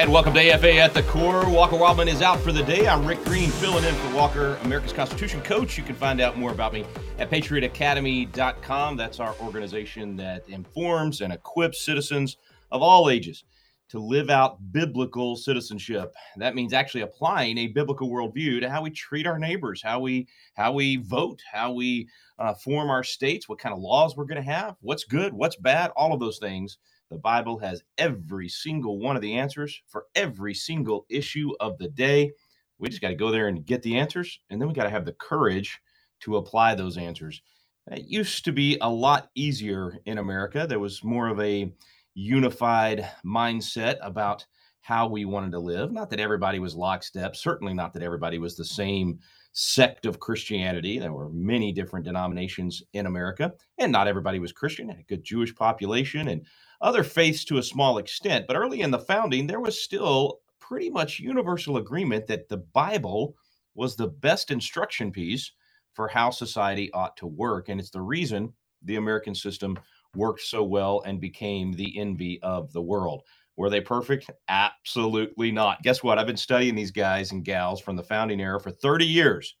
And welcome to AFA at the Core. Walker Wildman is out for the day. I'm Rick Green, filling in for Walker, America's Constitution coach. You can find out more about me at patriotacademy.com. That's our organization that informs and equips citizens of all ages to live out biblical citizenship. That means actually applying a biblical worldview to how we treat our neighbors, how we how we vote, how we uh, form our states, what kind of laws we're going to have, what's good, what's bad, all of those things the Bible has every single one of the answers for every single issue of the day. We just got to go there and get the answers, and then we got to have the courage to apply those answers. It used to be a lot easier in America. There was more of a unified mindset about how we wanted to live. Not that everybody was lockstep, certainly not that everybody was the same sect of Christianity. There were many different denominations in America, and not everybody was Christian. Had a good Jewish population and other faiths to a small extent. But early in the founding, there was still pretty much universal agreement that the Bible was the best instruction piece for how society ought to work. And it's the reason the American system worked so well and became the envy of the world. Were they perfect? Absolutely not. Guess what? I've been studying these guys and gals from the founding era for 30 years.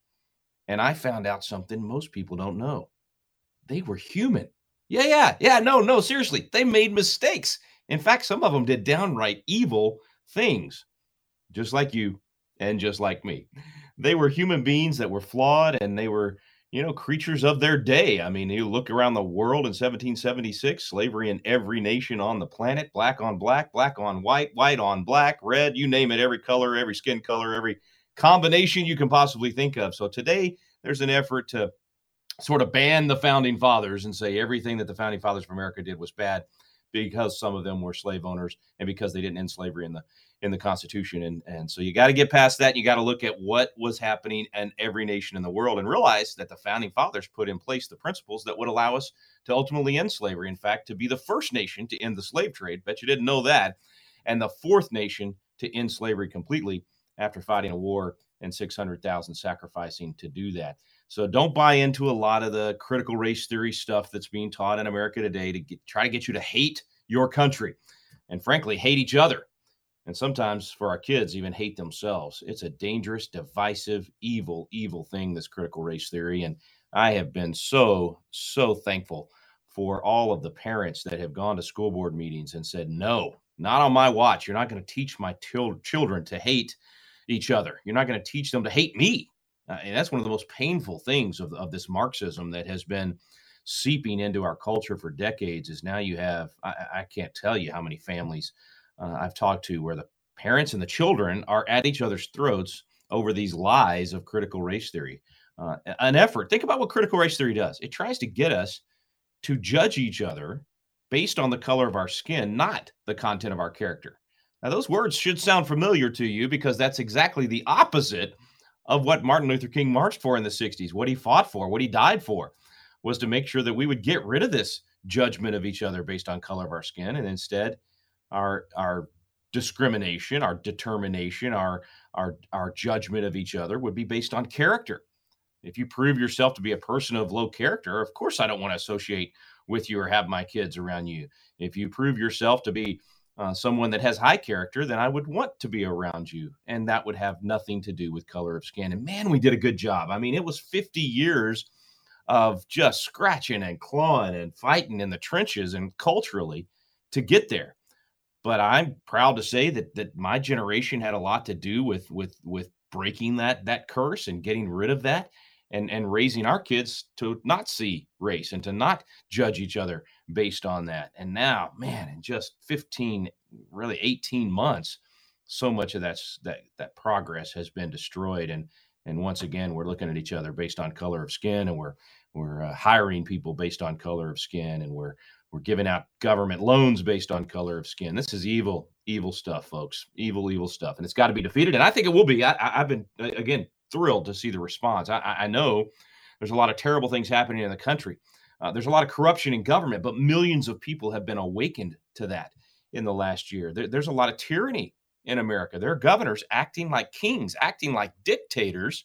And I found out something most people don't know. They were human. Yeah, yeah, yeah. No, no, seriously. They made mistakes. In fact, some of them did downright evil things, just like you and just like me. They were human beings that were flawed and they were, you know, creatures of their day. I mean, you look around the world in 1776, slavery in every nation on the planet, black on black, black on white, white on black, red, you name it, every color, every skin color, every combination you can possibly think of. So today, there's an effort to sort of ban the founding fathers and say everything that the founding fathers of America did was bad because some of them were slave owners and because they didn't end slavery in the in the Constitution. And and so you got to get past that. You got to look at what was happening in every nation in the world and realize that the founding fathers put in place the principles that would allow us to ultimately end slavery. In fact, to be the first nation to end the slave trade. Bet you didn't know that. And the fourth nation to end slavery completely after fighting a war and 600,000 sacrificing to do that. So don't buy into a lot of the critical race theory stuff that's being taught in America today to get, try to get you to hate your country and frankly hate each other. And sometimes for our kids, even hate themselves. It's a dangerous, divisive, evil, evil thing, this critical race theory. And I have been so, so thankful for all of the parents that have gone to school board meetings and said, no, not on my watch. You're not going to teach my til- children to hate each other. You're not going to teach them to hate me. Uh, and that's one of the most painful things of, of this Marxism that has been seeping into our culture for decades is now you have, I, I can't tell you how many families uh, I've talked to where the parents and the children are at each other's throats over these lies of critical race theory. Uh, an effort, think about what critical race theory does. It tries to get us to judge each other based on the color of our skin, not the content of our character. Now, those words should sound familiar to you because that's exactly the opposite of what Martin Luther King marched for in the 60s, what he fought for, what he died for, was to make sure that we would get rid of this judgment of each other based on color of our skin and instead our our discrimination, our determination, our our our judgment of each other would be based on character. If you prove yourself to be a person of low character, of course I don't want to associate with you or have my kids around you. If you prove yourself to be uh, someone that has high character, then I would want to be around you. And that would have nothing to do with color of skin. And man, we did a good job. I mean, it was 50 years of just scratching and clawing and fighting in the trenches and culturally to get there. But I'm proud to say that that my generation had a lot to do with with with breaking that that curse and getting rid of that and and raising our kids to not see race and to not judge each other based on that. And now, man, in just 15, really 18 months, so much of that's that that progress has been destroyed. And and once again, we're looking at each other based on color of skin, and we're we're uh, hiring people based on color of skin, and we're We're giving out government loans based on color of skin. This is evil, evil stuff, folks. Evil, evil stuff. And it's got to be defeated. And I think it will be. I, have been, again, thrilled to see the response. I, I, know there's a lot of terrible things happening in the country. Uh, there's a lot of corruption in government, but millions of people have been awakened to that in the last year. There, there's a lot of tyranny in America. There are governors acting like kings, acting like dictators,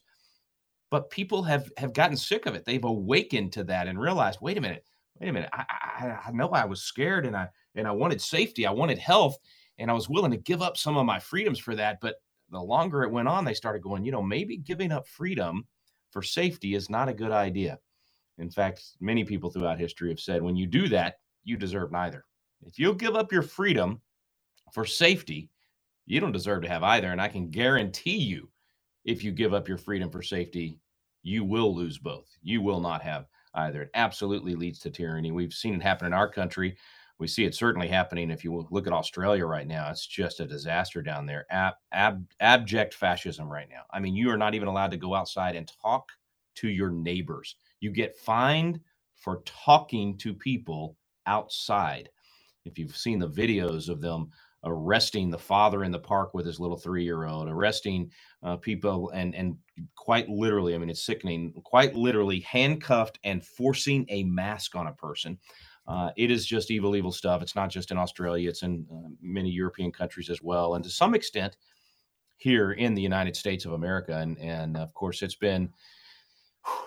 but people have have gotten sick of it. They've awakened to that and realized, wait a minute, wait a minute. I, I, I know I was scared and I and I wanted safety, I wanted health, and I was willing to give up some of my freedoms for that. But the longer it went on, they started going, you know, maybe giving up freedom for safety is not a good idea. In fact, many people throughout history have said when you do that, you deserve neither. If you'll give up your freedom for safety, you don't deserve to have either. And I can guarantee you, if you give up your freedom for safety, you will lose both. You will not have either. It absolutely leads to tyranny. We've seen it happen in our country. We see it certainly happening. If you look at Australia right now, it's just a disaster down there. Ab, ab, abject fascism right now. I mean, you are not even allowed to go outside and talk to your neighbors. You get fined for talking to people outside. If you've seen the videos of them arresting the father in the park with his little three-year-old, arresting uh, people, and and quite literally, I mean, it's sickening. Quite literally, handcuffed and forcing a mask on a person. Uh, it is just evil, evil stuff. It's not just in Australia; it's in uh, many European countries as well, and to some extent, here in the United States of America. And and of course, it's been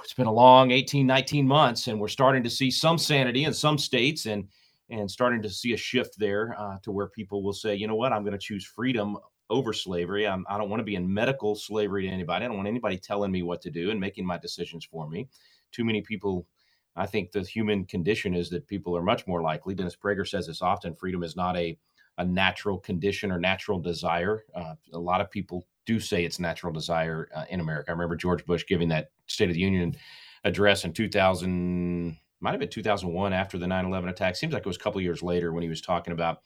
it's been a long 18 19 months and we're starting to see some sanity in some states and and starting to see a shift there uh, to where people will say, you know what, I'm going to choose freedom over slavery. I'm, I do not want to be in medical slavery to anybody. I don't want anybody telling me what to do and making my decisions for me. Too many people, I think the human condition is that people are much more likely. Dennis Prager says this often freedom is not a, a natural condition or natural desire. Uh, a lot of people do say it's natural desire uh, in America. I remember George Bush giving that State of the Union address in 2000 might have been 2001 after the 9-11 attack seems like it was a couple years later when he was talking about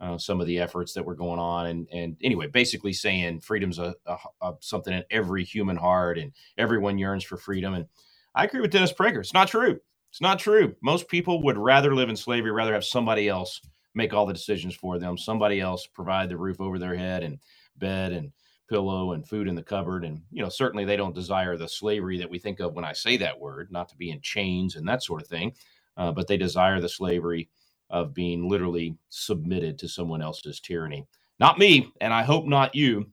uh, some of the efforts that were going on and and anyway basically saying freedom's a, a, a, something in every human heart and everyone yearns for freedom and i agree with dennis prager it's not true it's not true most people would rather live in slavery rather have somebody else make all the decisions for them somebody else provide the roof over their head and bed and pillow and food in the cupboard. And, you know, certainly they don't desire the slavery that we think of when I say that word, not to be in chains and that sort of thing, uh, but they desire the slavery of being literally submitted to someone else's tyranny. Not me, and I hope not you.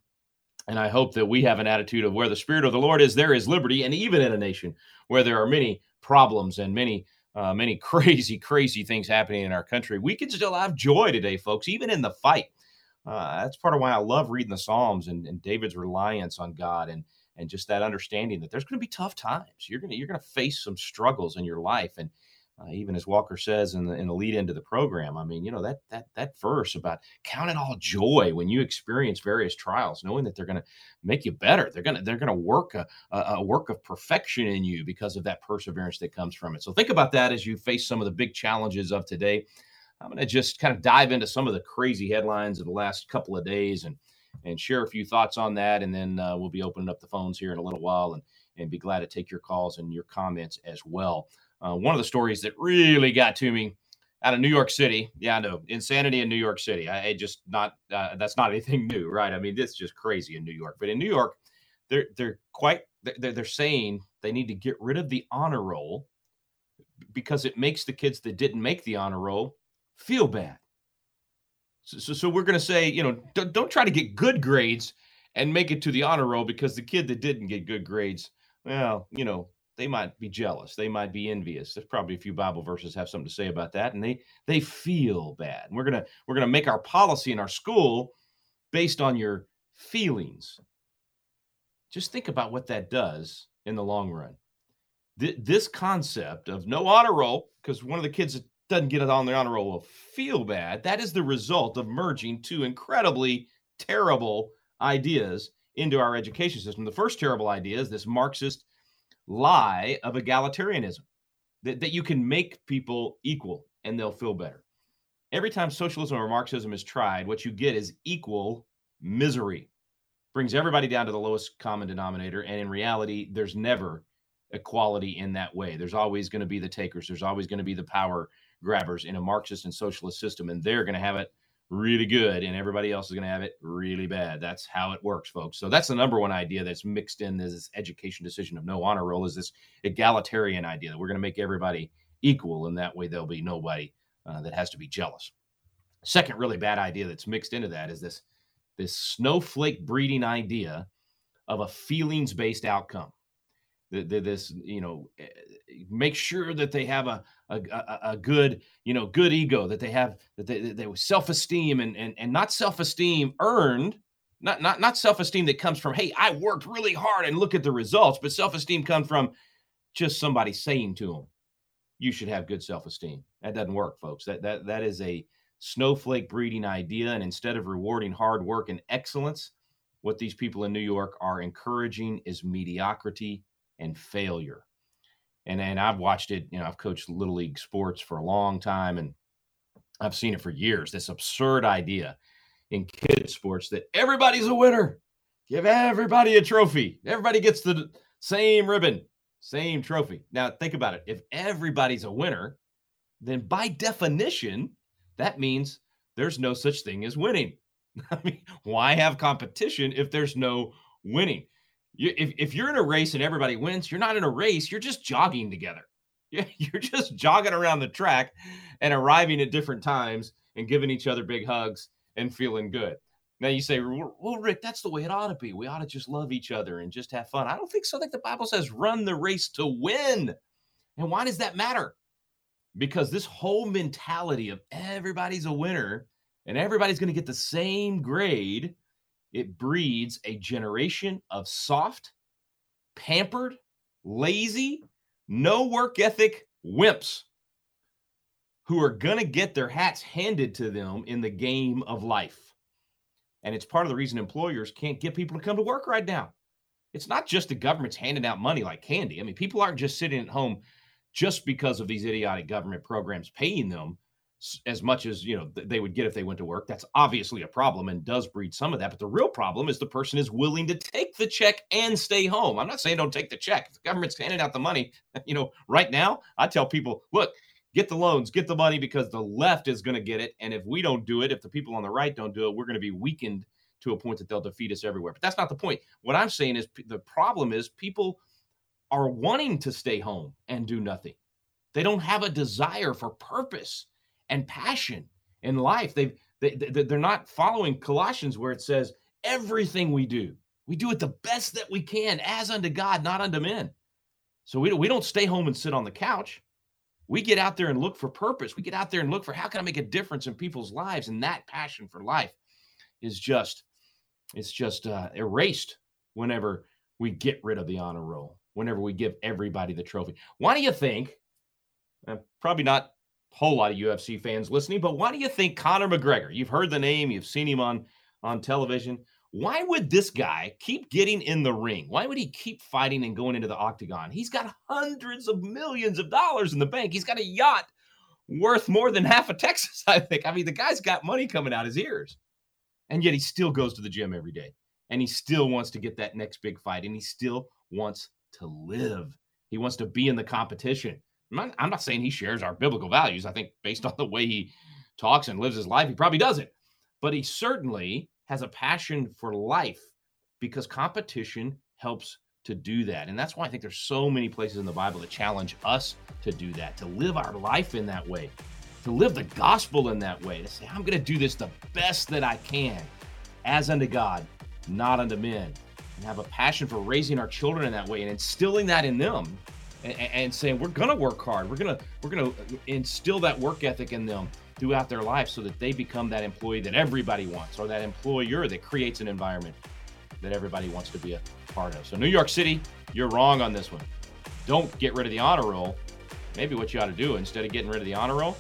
And I hope that we have an attitude of where the Spirit of the Lord is, there is liberty. And even in a nation where there are many problems and many uh, many crazy, crazy things happening in our country. We can still have joy today, folks, even in the fight. Uh, that's part of why I love reading the Psalms and, and David's reliance on God and and just that understanding that there's going to be tough times. You're gonna you're gonna face some struggles in your life, and uh, even as Walker says in the in the lead into the program, I mean, you know that that that verse about count it all joy when you experience various trials, knowing that they're going to make you better. They're gonna they're gonna work a, a work of perfection in you because of that perseverance that comes from it. So think about that as you face some of the big challenges of today. I'm going to just kind of dive into some of the crazy headlines of the last couple of days and and share a few thoughts on that, and then uh, we'll be opening up the phones here in a little while, and and be glad to take your calls and your comments as well. Uh, one of the stories that really got to me out of New York City, yeah, I know insanity in New York City. I, I just not uh, that's not anything new, right? I mean, it's just crazy in New York, but in New York, they're they're quite they're, they're saying they need to get rid of the honor roll because it makes the kids that didn't make the honor roll feel bad. So, so, so we're going to say, you know, don't, don't try to get good grades and make it to the honor roll because the kid that didn't get good grades, well, you know, they might be jealous, they might be envious. There's probably a few Bible verses have something to say about that, and they they feel bad. And we're gonna we're gonna make our policy in our school based on your feelings. Just think about what that does in the long run. Th- this concept of no honor roll, because one of the kids that doesn't get it on the honor roll will feel bad. That is the result of merging two incredibly terrible ideas into our education system. The first terrible idea is this Marxist lie of egalitarianism that, that you can make people equal and they'll feel better. Every time socialism or Marxism is tried, what you get is equal misery. Brings everybody down to the lowest common denominator. And in reality, there's never equality in that way. There's always going to be the takers, there's always going to be the power grabbers in a Marxist and socialist system, and they're going to have it really good, and everybody else is going to have it really bad. That's how it works, folks. So that's the number one idea that's mixed in this education decision of no honor roll is this egalitarian idea that we're going to make everybody equal, and that way there'll be nobody uh, that has to be jealous. Second, really bad idea that's mixed into that is this this snowflake breeding idea of a feelings based outcome. The, the, this, you know, eh, make sure that they have a, a, a, good, you know, good ego, that they have, that they, that they self esteem and, and, and not self esteem earned, not, not, not self esteem that comes from, hey, I worked really hard and look at the results, but self esteem comes from just somebody saying to them, you should have good self esteem. That doesn't work, folks. That, that, that is a snowflake breeding idea. And instead of rewarding hard work and excellence, what these people in New York are encouraging is mediocrity and failure. And and I've watched it, you know, I've coached little league sports for a long time and I've seen it for years. This absurd idea in kids sports that everybody's a winner. Give everybody a trophy. Everybody gets the same ribbon, same trophy. Now think about it. If everybody's a winner, then by definition, that means there's no such thing as winning. I mean, why have competition if there's no winning? You, if, if you're in a race and everybody wins, you're not in a race, you're just jogging together. You're just jogging around the track and arriving at different times and giving each other big hugs and feeling good. Now you say, well, Rick, that's the way it ought to be. We ought to just love each other and just have fun. I don't think so. I think the Bible says run the race to win. And why does that matter? Because this whole mentality of everybody's a winner and everybody's going to get the same grade, it breeds a generation of soft, pampered, lazy, no work ethic wimps who are going to get their hats handed to them in the game of life. And it's part of the reason employers can't get people to come to work right now. It's not just the government's handing out money like candy. I mean, people aren't just sitting at home just because of these idiotic government programs paying them as much as you know they would get if they went to work that's obviously a problem and does breed some of that but the real problem is the person is willing to take the check and stay home. I'm not saying don't take the check. If the government's handing out the money you know right now i tell people look get the loans get the money because the left is going to get it and if we don't do it if the people on the right don't do it we're going to be weakened to a point that they'll defeat us everywhere. But that's not the point. What i'm saying is the problem is people are wanting to stay home and do nothing. They don't have a desire for purpose and passion in life. They've they, they're not following Colossians where it says everything we do, we do it the best that we can as unto God, not unto men. So we don't, we don't stay home and sit on the couch. We get out there and look for purpose. We get out there and look for how can I make a difference in people's lives, and that passion for life is just it's just uh, erased whenever we get rid of the honor roll. Whenever we give everybody the trophy. Why do you think? Uh, probably not whole lot of UFC fans listening, but why do you think Conor McGregor? You've heard the name, you've seen him on on television. Why would this guy keep getting in the ring? Why would he keep fighting and going into the octagon? He's got hundreds of millions of dollars in the bank. He's got a yacht worth more than half of Texas, I think. I mean, the guy's got money coming out his ears. And yet he still goes to the gym every day. And he still wants to get that next big fight. And he still wants to live. He wants to be in the competition. I'm not, I'm not saying he shares our biblical values. I think based on the way he talks and lives his life, he probably doesn't. But he certainly has a passion for life because competition helps to do that. And that's why I think there's so many places in the Bible that challenge us to do that, to live our life in that way, to live the gospel in that way, to say, I'm going to do this the best that I can as unto God, not unto men, and have a passion for raising our children in that way and instilling that in them and, and saying we're gonna work hard. We're gonna we're gonna instill that work ethic in them throughout their life so that they become that employee that everybody wants or that employer that creates an environment that everybody wants to be a part of. So New York City, you're wrong on this one. Don't get rid of the honor roll. Maybe what you ought to do instead of getting rid of the honor roll,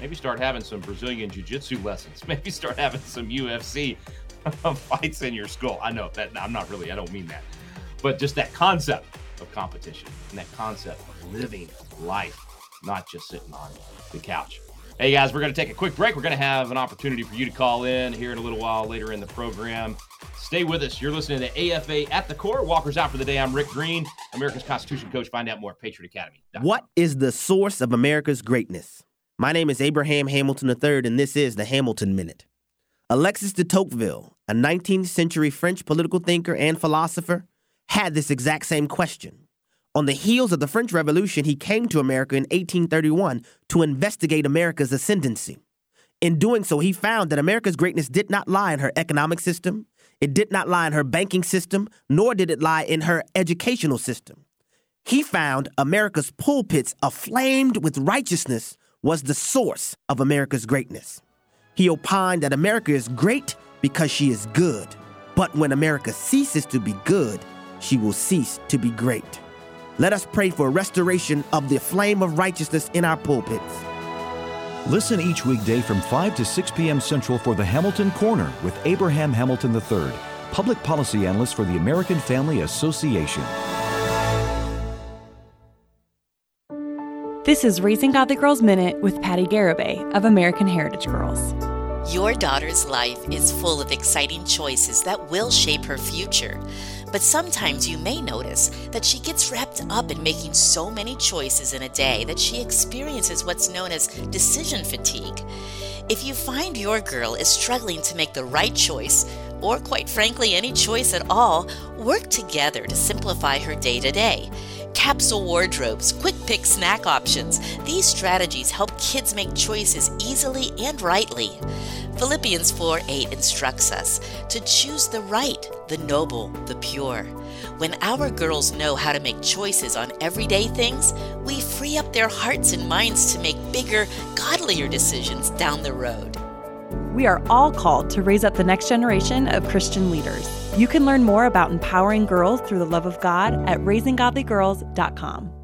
maybe start having some Brazilian jiu-jitsu lessons. Maybe start having some UFC fights in your school. I know that I'm not really, I don't mean that. But just that concept of competition and that concept of living life, not just sitting on the couch. Hey guys, we're going to take a quick break. We're going to have an opportunity for you to call in here in a little while later in the program. Stay with us. You're listening to AFA at the core. Walker's out for the day. I'm Rick Green, America's Constitution coach. Find out more at Patriot Academy. What is the source of America's greatness? My name is Abraham Hamilton III, and this is the Hamilton Minute. Alexis de Tocqueville, a 19th century French political thinker and philosopher, had this exact same question. On the heels of the French Revolution, he came to America in 1831 to investigate America's ascendancy. In doing so, he found that America's greatness did not lie in her economic system, it did not lie in her banking system, nor did it lie in her educational system. He found America's pulpits aflamed with righteousness was the source of America's greatness. He opined that America is great because she is good, but when America ceases to be good, she will cease to be great. Let us pray for restoration of the flame of righteousness in our pulpits. Listen each weekday from 5 to 6 p.m. Central for the Hamilton Corner with Abraham Hamilton III, Public Policy Analyst for the American Family Association. This is Raising Godly Girls Minute with Patty Garibay of American Heritage Girls. Your daughter's life is full of exciting choices that will shape her future. But sometimes you may notice that she gets wrapped up in making so many choices in a day that she experiences what's known as decision fatigue. If you find your girl is struggling to make the right choice, or quite frankly, any choice at all, work together to simplify her day to day capsule wardrobes, quick pick snack options. These strategies help kids make choices easily and rightly. Philippians 4 8 instructs us to choose the right, the noble, the pure. When our girls know how to make choices on everyday things, we free up their hearts and minds to make bigger, godlier decisions down the road. We are all called to raise up the next generation of Christian leaders. You can learn more about empowering girls through the love of God at raisinggodlygirls.com.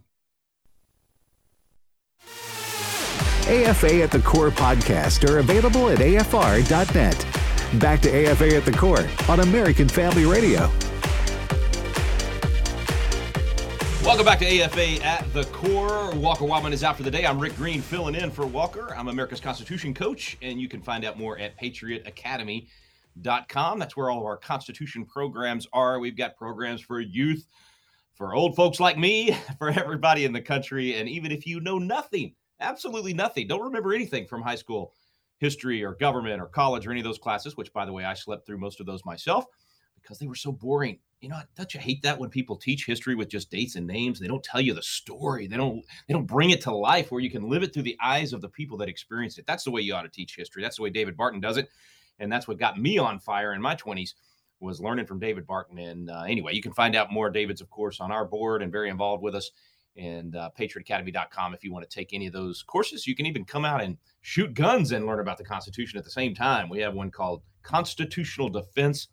AFA at the Core podcast are available at afr.net. Back to AFA at the Core on American Family Radio. Welcome back to AFA at the Core. Walker Wildman is out for the day. I'm Rick Green filling in for Walker. I'm America's Constitution coach, and you can find out more at patriotacademy.com. That's where all of our Constitution programs are. We've got programs for youth, for old folks like me, for everybody in the country, and even if you know nothing absolutely nothing. Don't remember anything from high school history or government or college or any of those classes, which, by the way, I slept through most of those myself because they were so boring. You know, don't you hate that when people teach history with just dates and names? They don't tell you the story. They don't they don't bring it to life where you can live it through the eyes of the people that experienced it. That's the way you ought to teach history. That's the way David Barton does it, and that's what got me on fire in my 20s was learning from David Barton. And uh, anyway, you can find out more David's, of course, on our board and very involved with us and uh, patriotacademy.com if you want to take any of those courses. You can even come out and shoot guns and learn about the Constitution at the same time. We have one called Constitutional Defense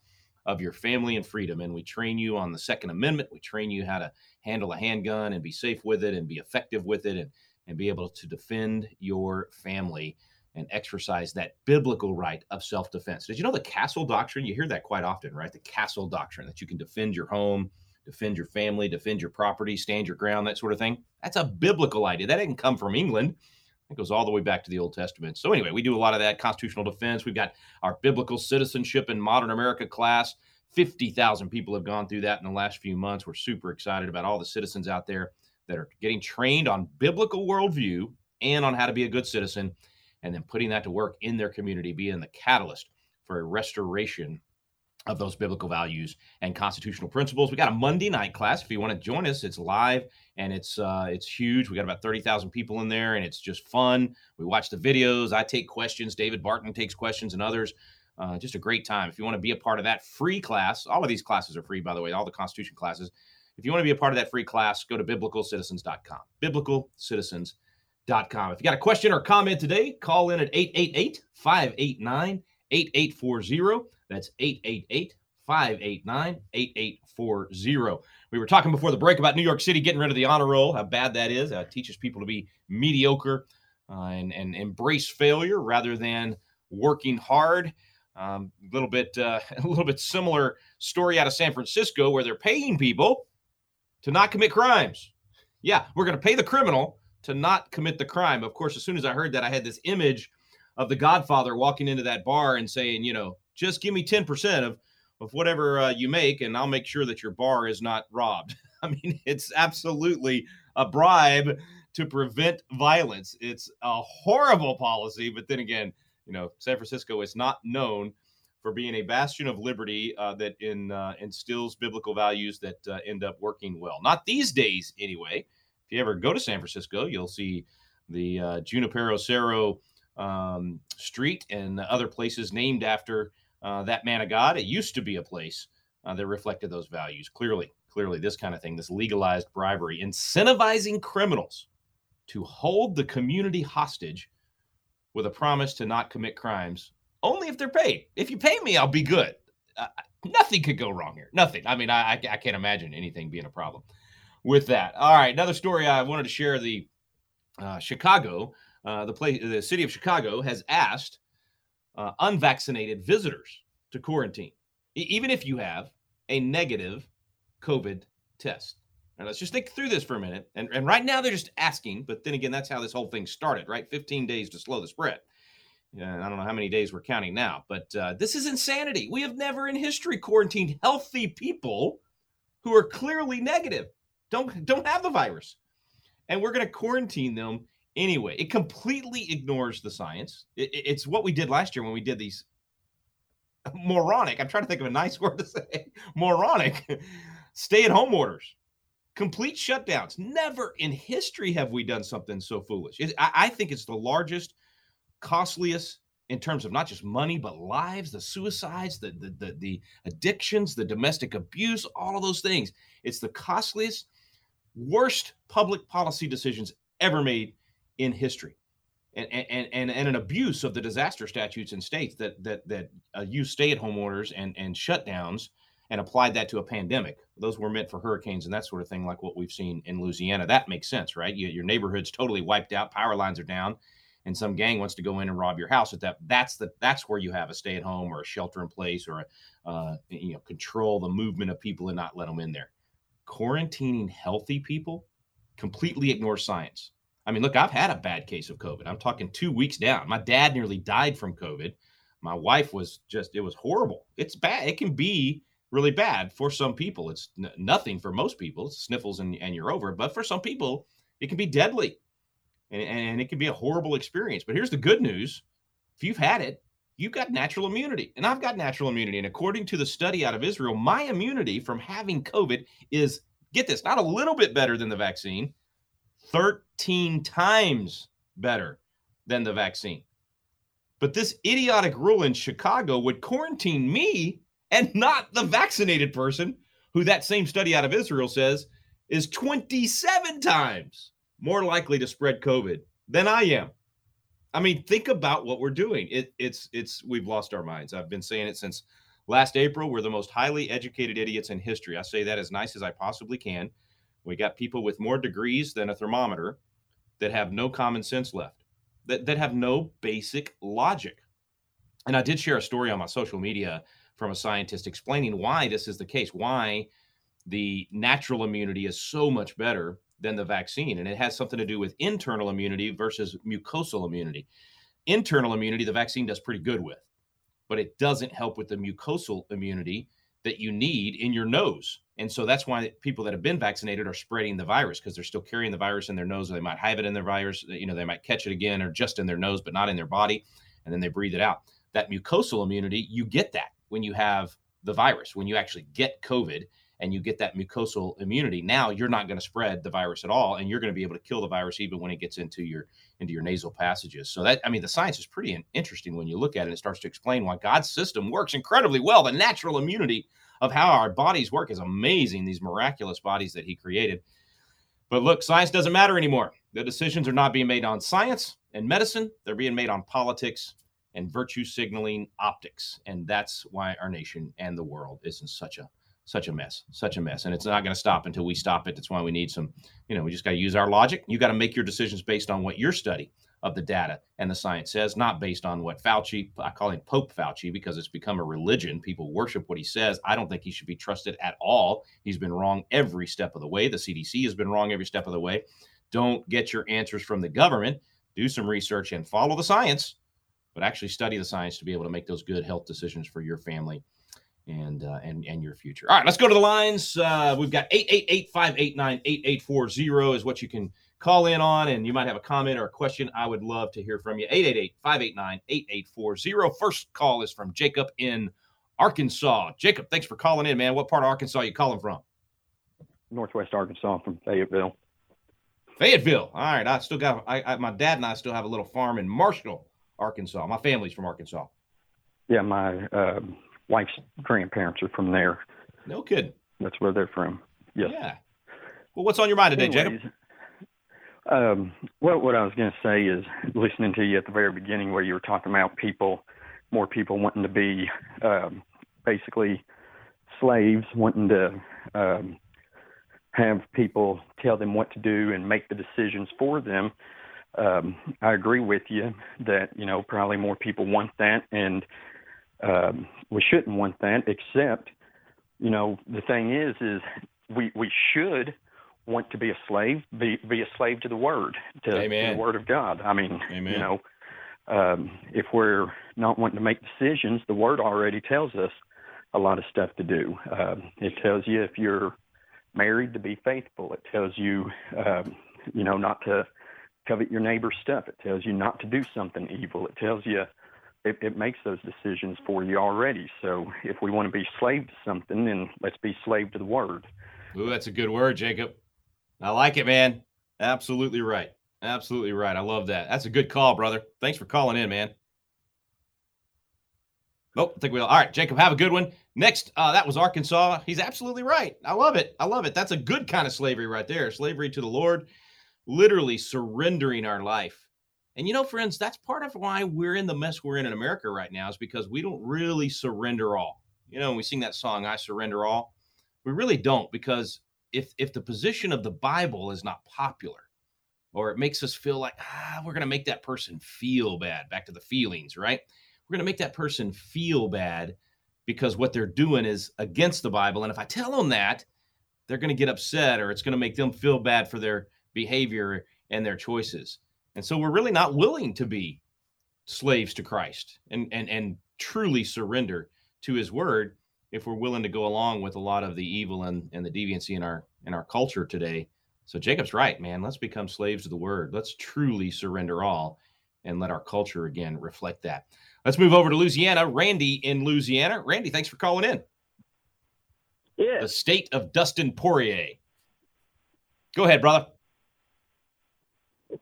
of Your Family and Freedom, and we train you on the Second Amendment. We train you how to handle a handgun and be safe with it and be effective with it and, and be able to defend your family and exercise that biblical right of self defense. Did you know the castle doctrine? You hear that quite often, right? The castle doctrine that you can defend your home defend your family, defend your property, stand your ground, that sort of thing. That's a biblical idea. That didn't come from England. It goes all the way back to the Old Testament. So, anyway, we do a lot of that constitutional defense. We've got our biblical citizenship in modern America class. 50,000 people have gone through that in the last few months. We're super excited about all the citizens out there that are getting trained on biblical worldview and on how to be a good citizen, and then putting that to work in their community, being the catalyst for a restoration of those biblical values and constitutional principles. We got a Monday night class. If you want to join us, it's live and it's uh, it's huge. We got about thirty thousand people in there, and it's just fun. We watch the videos. I take questions. David Barton takes questions, and others. Uh, just a great time. If you want to be a part of that free class, all of these classes are free, by the way, all the Constitution classes. If you want to be a part of that free class, go to biblicalcitizens.com. Biblicalcitizens.com. If you got a question or comment today, call in at 888 589 8840. That's 888 589 8840. We were talking before the break about New York City getting rid of the honor roll, how bad that is. It teaches people to be mediocre uh, and, and embrace failure rather than working hard. A um, little bit, uh, a little bit similar story out of San Francisco where they're paying people to not commit crimes. Yeah, we're going to pay the criminal to not commit the crime. Of course, as soon as I heard that, I had this image of the Godfather walking into that bar and saying, you know, just give me 10% of, of whatever uh, you make, and I'll make sure that your bar is not robbed. I mean, it's absolutely a bribe to prevent violence. It's a horrible policy, but then again, you know, San Francisco is not known for being a bastion of liberty uh, that in, uh, instills biblical values that uh, end up working well. Not these days, anyway. If you ever go to San Francisco, you'll see the uh, Junipero Serra um, Street and other places named after uh, that man of God. It used to be a place uh, that reflected those values. Clearly, clearly, this kind of thing, this legalized bribery, incentivizing criminals to hold the community hostage with a promise to not commit crimes only if they're paid. If you pay me, I'll be good. Uh, nothing could go wrong here. Nothing. I mean, I, I can't imagine anything being a problem with that. All right, another story I wanted to share. The uh, Chicago, uh, the place, the city of Chicago has asked uh, unvaccinated visitors to quarantine, e- even if you have a negative COVID test. Now, let's just think through this for a minute. And, and right now, they're just asking, but then again, that's how this whole thing started, right? 15 days to slow the spread. I don't know how many days we're counting now, but uh, this is insanity. We have never in history quarantined healthy people who are clearly negative, don't don't have the virus, and we're going to quarantine them anyway. It completely ignores the science. It, it's what we did last year when we did these moronic. I'm trying to think of a nice word to say. Moronic stay-at-home orders, complete shutdowns. Never in history have we done something so foolish. It, I, I think it's the largest costliest in terms of not just money but lives the suicides the, the the the, addictions the domestic abuse all of those things it's the costliest worst public policy decisions ever made in history. And and and, and an abuse of the disaster statutes in states that that that uh, use stay-at-home orders and and shutdowns and applied that to a pandemic. Those were meant for hurricanes and that sort of thing like what we've seen in louisiana. That makes sense right? You, your neighborhood's totally wiped out power lines are down and some gang wants to go in and rob your house at that. That's the that's where you have a stay at home or a shelter in place or a, uh, you know control the movement of people and not let them in there. Quarantining healthy people? Completely ignores science i mean look i've had a bad case of covid. I'm talking two weeks down. My dad nearly died from covid. My wife was just it was horrible. It's bad. It can be really bad for some people. It's n- nothing for most people. It's sniffles and, and you're over but for some people it can be deadly. And, and it can be a horrible experience. But here's the good news. If you've had it, you've got natural immunity. And I've got natural immunity. And according to the study out of Israel, my immunity from having COVID is, get this, not a little bit better than the vaccine, 13 times better than the vaccine. But this idiotic rule in Chicago would quarantine me and not the vaccinated person, who that same study out of Israel says is 27 times more likely to spread COVID than I am. I mean, think about what we're doing. It, it's it's we've lost our minds. I've been saying it since last April. We're the most highly educated idiots in history. I say that as nice as I possibly can. We got people with more degrees than a thermometer that have no common sense left, that, that have no basic logic. And I did share a story on my social media from a scientist explaining why this is the case, why the natural immunity is so much better than the vaccine. And it has something to do with internal immunity versus mucosal immunity. Internal immunity, the vaccine does pretty good with, but it doesn't help with the mucosal immunity that you need in your nose. And so that's why people that have been vaccinated are spreading the virus because they're still carrying the virus in their nose. Or they might have it in their virus, you know, they might catch it again or just in their nose, but not in their body. And then they breathe it out. That mucosal immunity, you get that when you have the virus. When you actually get COVID and you get that mucosal immunity, now you're not going to spread the virus at all, and you're going to be able to kill the virus even when it gets into your into your nasal passages. So that I mean, the science is pretty interesting when you look at it. It starts to explain why God's system works incredibly well. The natural immunity of how our bodies work is amazing. These miraculous bodies that He created. But look, science doesn't matter anymore. The decisions are not being made on science and medicine; they're being made on politics and virtue signaling optics. And that's why our nation and the world is in such a such a mess, such a mess. And it's not going to stop until we stop it. That's why we need some, you know, we just got to use our logic. You got to make your decisions based on what your study of the data and the science says, not based on what Fauci, I call him Pope Fauci because it's become a religion. People worship what he says. I don't think he should be trusted at all. He's been wrong every step of the way. The CDC has been wrong every step of the way. Don't get your answers from the government. Do some research and follow the science, but actually study the science to be able to make those good health decisions for your family and uh, and and your future. All right, let's go to the lines. Uh, we've got 888-589-8840 is what you can call in on, and you might have a comment or a question. I would love to hear from you. 888-589-8840. First call is from Jacob in Arkansas. Jacob, thanks for calling in, man. What part of Arkansas are you calling from? Northwest Arkansas from Fayetteville. Fayetteville. All right, I still got I, I, my dad and I still have a little farm in Marshall, Arkansas. My family's from Arkansas. Yeah, my uh, wife's grandparents are from there. No kidding. That's where they're from. Yes. Yeah. Well, what's on your mind today, Anyways, Jacob? Um, well, what I was going to say is listening to you at the very beginning where you were talking about people, more people wanting to be um, basically slaves, wanting to um, have people tell them what to do and make the decisions for them. Um, I agree with you that you know probably more people want that, and um, we shouldn't want that. Except, you know, the thing is, is we we should want to be a slave, be be a slave to the word, to, to the word of God. I mean, Amen. you know, um, if we're not wanting to make decisions, the word already tells us a lot of stuff to do. Um, it tells you if you're married to be faithful. It tells you, um, you know, not to covet your neighbor's stuff. It tells you not to do something evil. It tells you it, it makes those decisions for you already. So if we want to be slave to something, then let's be slave to the word. Ooh, that's a good word, Jacob. I like it, man. Absolutely right. Absolutely right. I love that. That's a good call, brother. Thanks for calling in, man. Oh, I think we all. All right, Jacob, have a good one. Next, uh, that was Arkansas. He's absolutely right. I love it. I love it. That's a good kind of slavery right there. Slavery to the Lord, literally surrendering our life and you know, friends, that's part of why we're in the mess we're in in America right now is because we don't really surrender all. You know, when we sing that song, I surrender all, we really don't because if if the position of the Bible is not popular or it makes us feel like ah, we're going to make that person feel bad, back to the feelings, right? We're going to make that person feel bad because what they're doing is against the Bible. And if I tell them that, they're going to get upset or it's going to make them feel bad for their behavior and their choices. And so we're really not willing to be slaves to Christ and and and truly surrender to his word if we're willing to go along with a lot of the evil and, and the deviancy in our in our culture today. So Jacob's right, man. Let's become slaves to the word. Let's truly surrender all and let our culture again reflect that. Let's move over to Louisiana. Randy in Louisiana. Randy, thanks for calling in. Yeah. The state of Dustin Poirier. Go ahead, brother.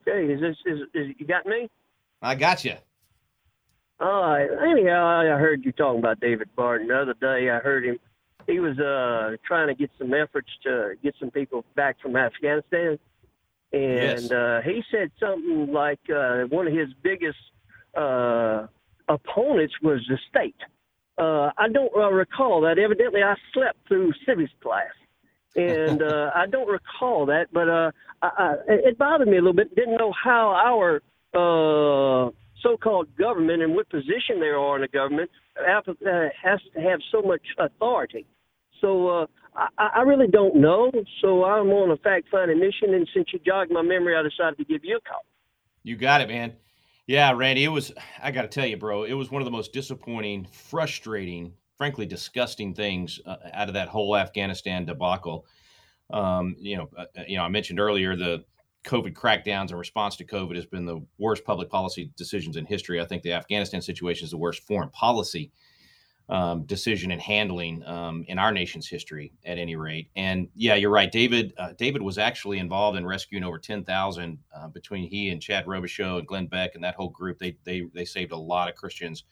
Okay, is this is, is you got me? I got you. All right. Anyhow, I heard you talking about David Barton the other day. I heard him. He was uh, trying to get some efforts to get some people back from Afghanistan, and yes. uh, he said something like uh, one of his biggest uh, opponents was the state. Uh, I don't uh, recall that. Evidently, I slept through civics class and uh, I don't recall that, but uh, I, I, it bothered me a little bit. Didn't know how our uh, so-called government and what position they are in the government uh, has to have so much authority. So uh, I, I really don't know. So I'm on a fact-finding mission, and since you jogged my memory, I decided to give you a call. You got it, man. Yeah, Randy, it was. I got to tell you, bro, it was one of the most disappointing, frustrating frankly disgusting things uh, out of that whole Afghanistan debacle. Um, you know, uh, uh, you know, I mentioned earlier the COVID crackdowns in response to COVID has been the worst public policy decisions in history. I think the Afghanistan situation is the worst foreign policy um, decision and handling um, in our nation's history, at any rate. And yeah, you're right. David uh, David was actually involved in rescuing over 10,000 uh, between he and Chad Robichaux and Glenn Beck and that whole group. They they they saved a lot of Christians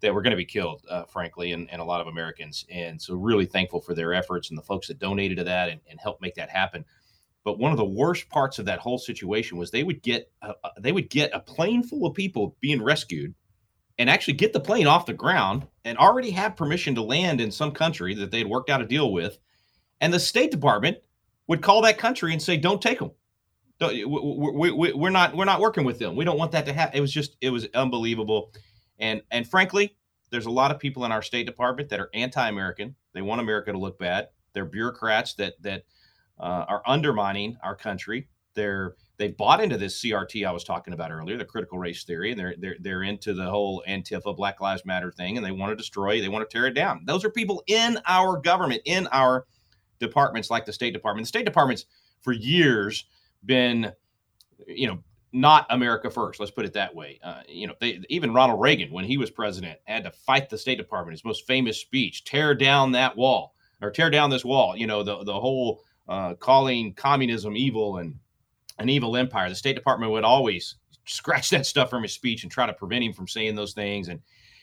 that were going to be killed, uh, frankly, and, and a lot of Americans. And so, really thankful for their efforts and the folks that donated to that and, and helped make that happen. But one of the worst parts of that whole situation was they would get a, they would get a plane full of people being rescued and actually get the plane off the ground and already have permission to land in some country that they'd worked out a deal with. And the State Department would call that country and say, "Don't take them. We're not we're not working with them. We don't want that to happen." It was just it was unbelievable, and and frankly, there's a lot of people in our State Department that are anti-American. They want America to look bad. They're bureaucrats that that uh, are undermining our country. They're they've bought into this CRT I was talking about earlier, the critical race theory, and they're they're they're into the whole Antifa Black Lives Matter thing, and they want to destroy, they want to tear it down. Those are people in our government, in our departments, like the State Department. The State Department's for years been, you know, not America first. Let's put it that way. Uh, you know, they, even Ronald Reagan, when he was president, had to fight the State Department. His most famous speech: "Tear down that wall, or tear down this wall." You know, the the whole uh, calling communism evil and an evil empire. The State Department would always scratch that stuff from his speech and try to prevent him from saying those things. And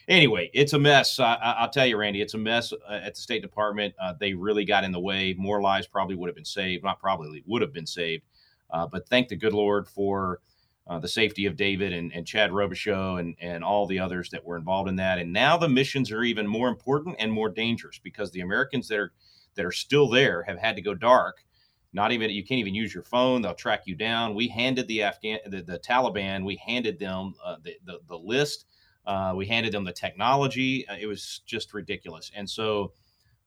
anyway, it's a mess. I, will tell you, Randy, it's a mess uh, at the State Department. Uh, they really got in the way. More lives probably would have been saved. Not probably would have been saved. Uh, but thank the good Lord for uh, the safety of David and, and Chad Robichaux and, and all the others that were involved in that. And now the missions are even more important and more dangerous because the Americans that are that are still there have had to go dark. Not even you can't even use your phone. They'll track you down. We handed the afghan the, the taliban we handed them uh, the, the, the list. Uh, we handed them the technology. Uh, it was just ridiculous. And so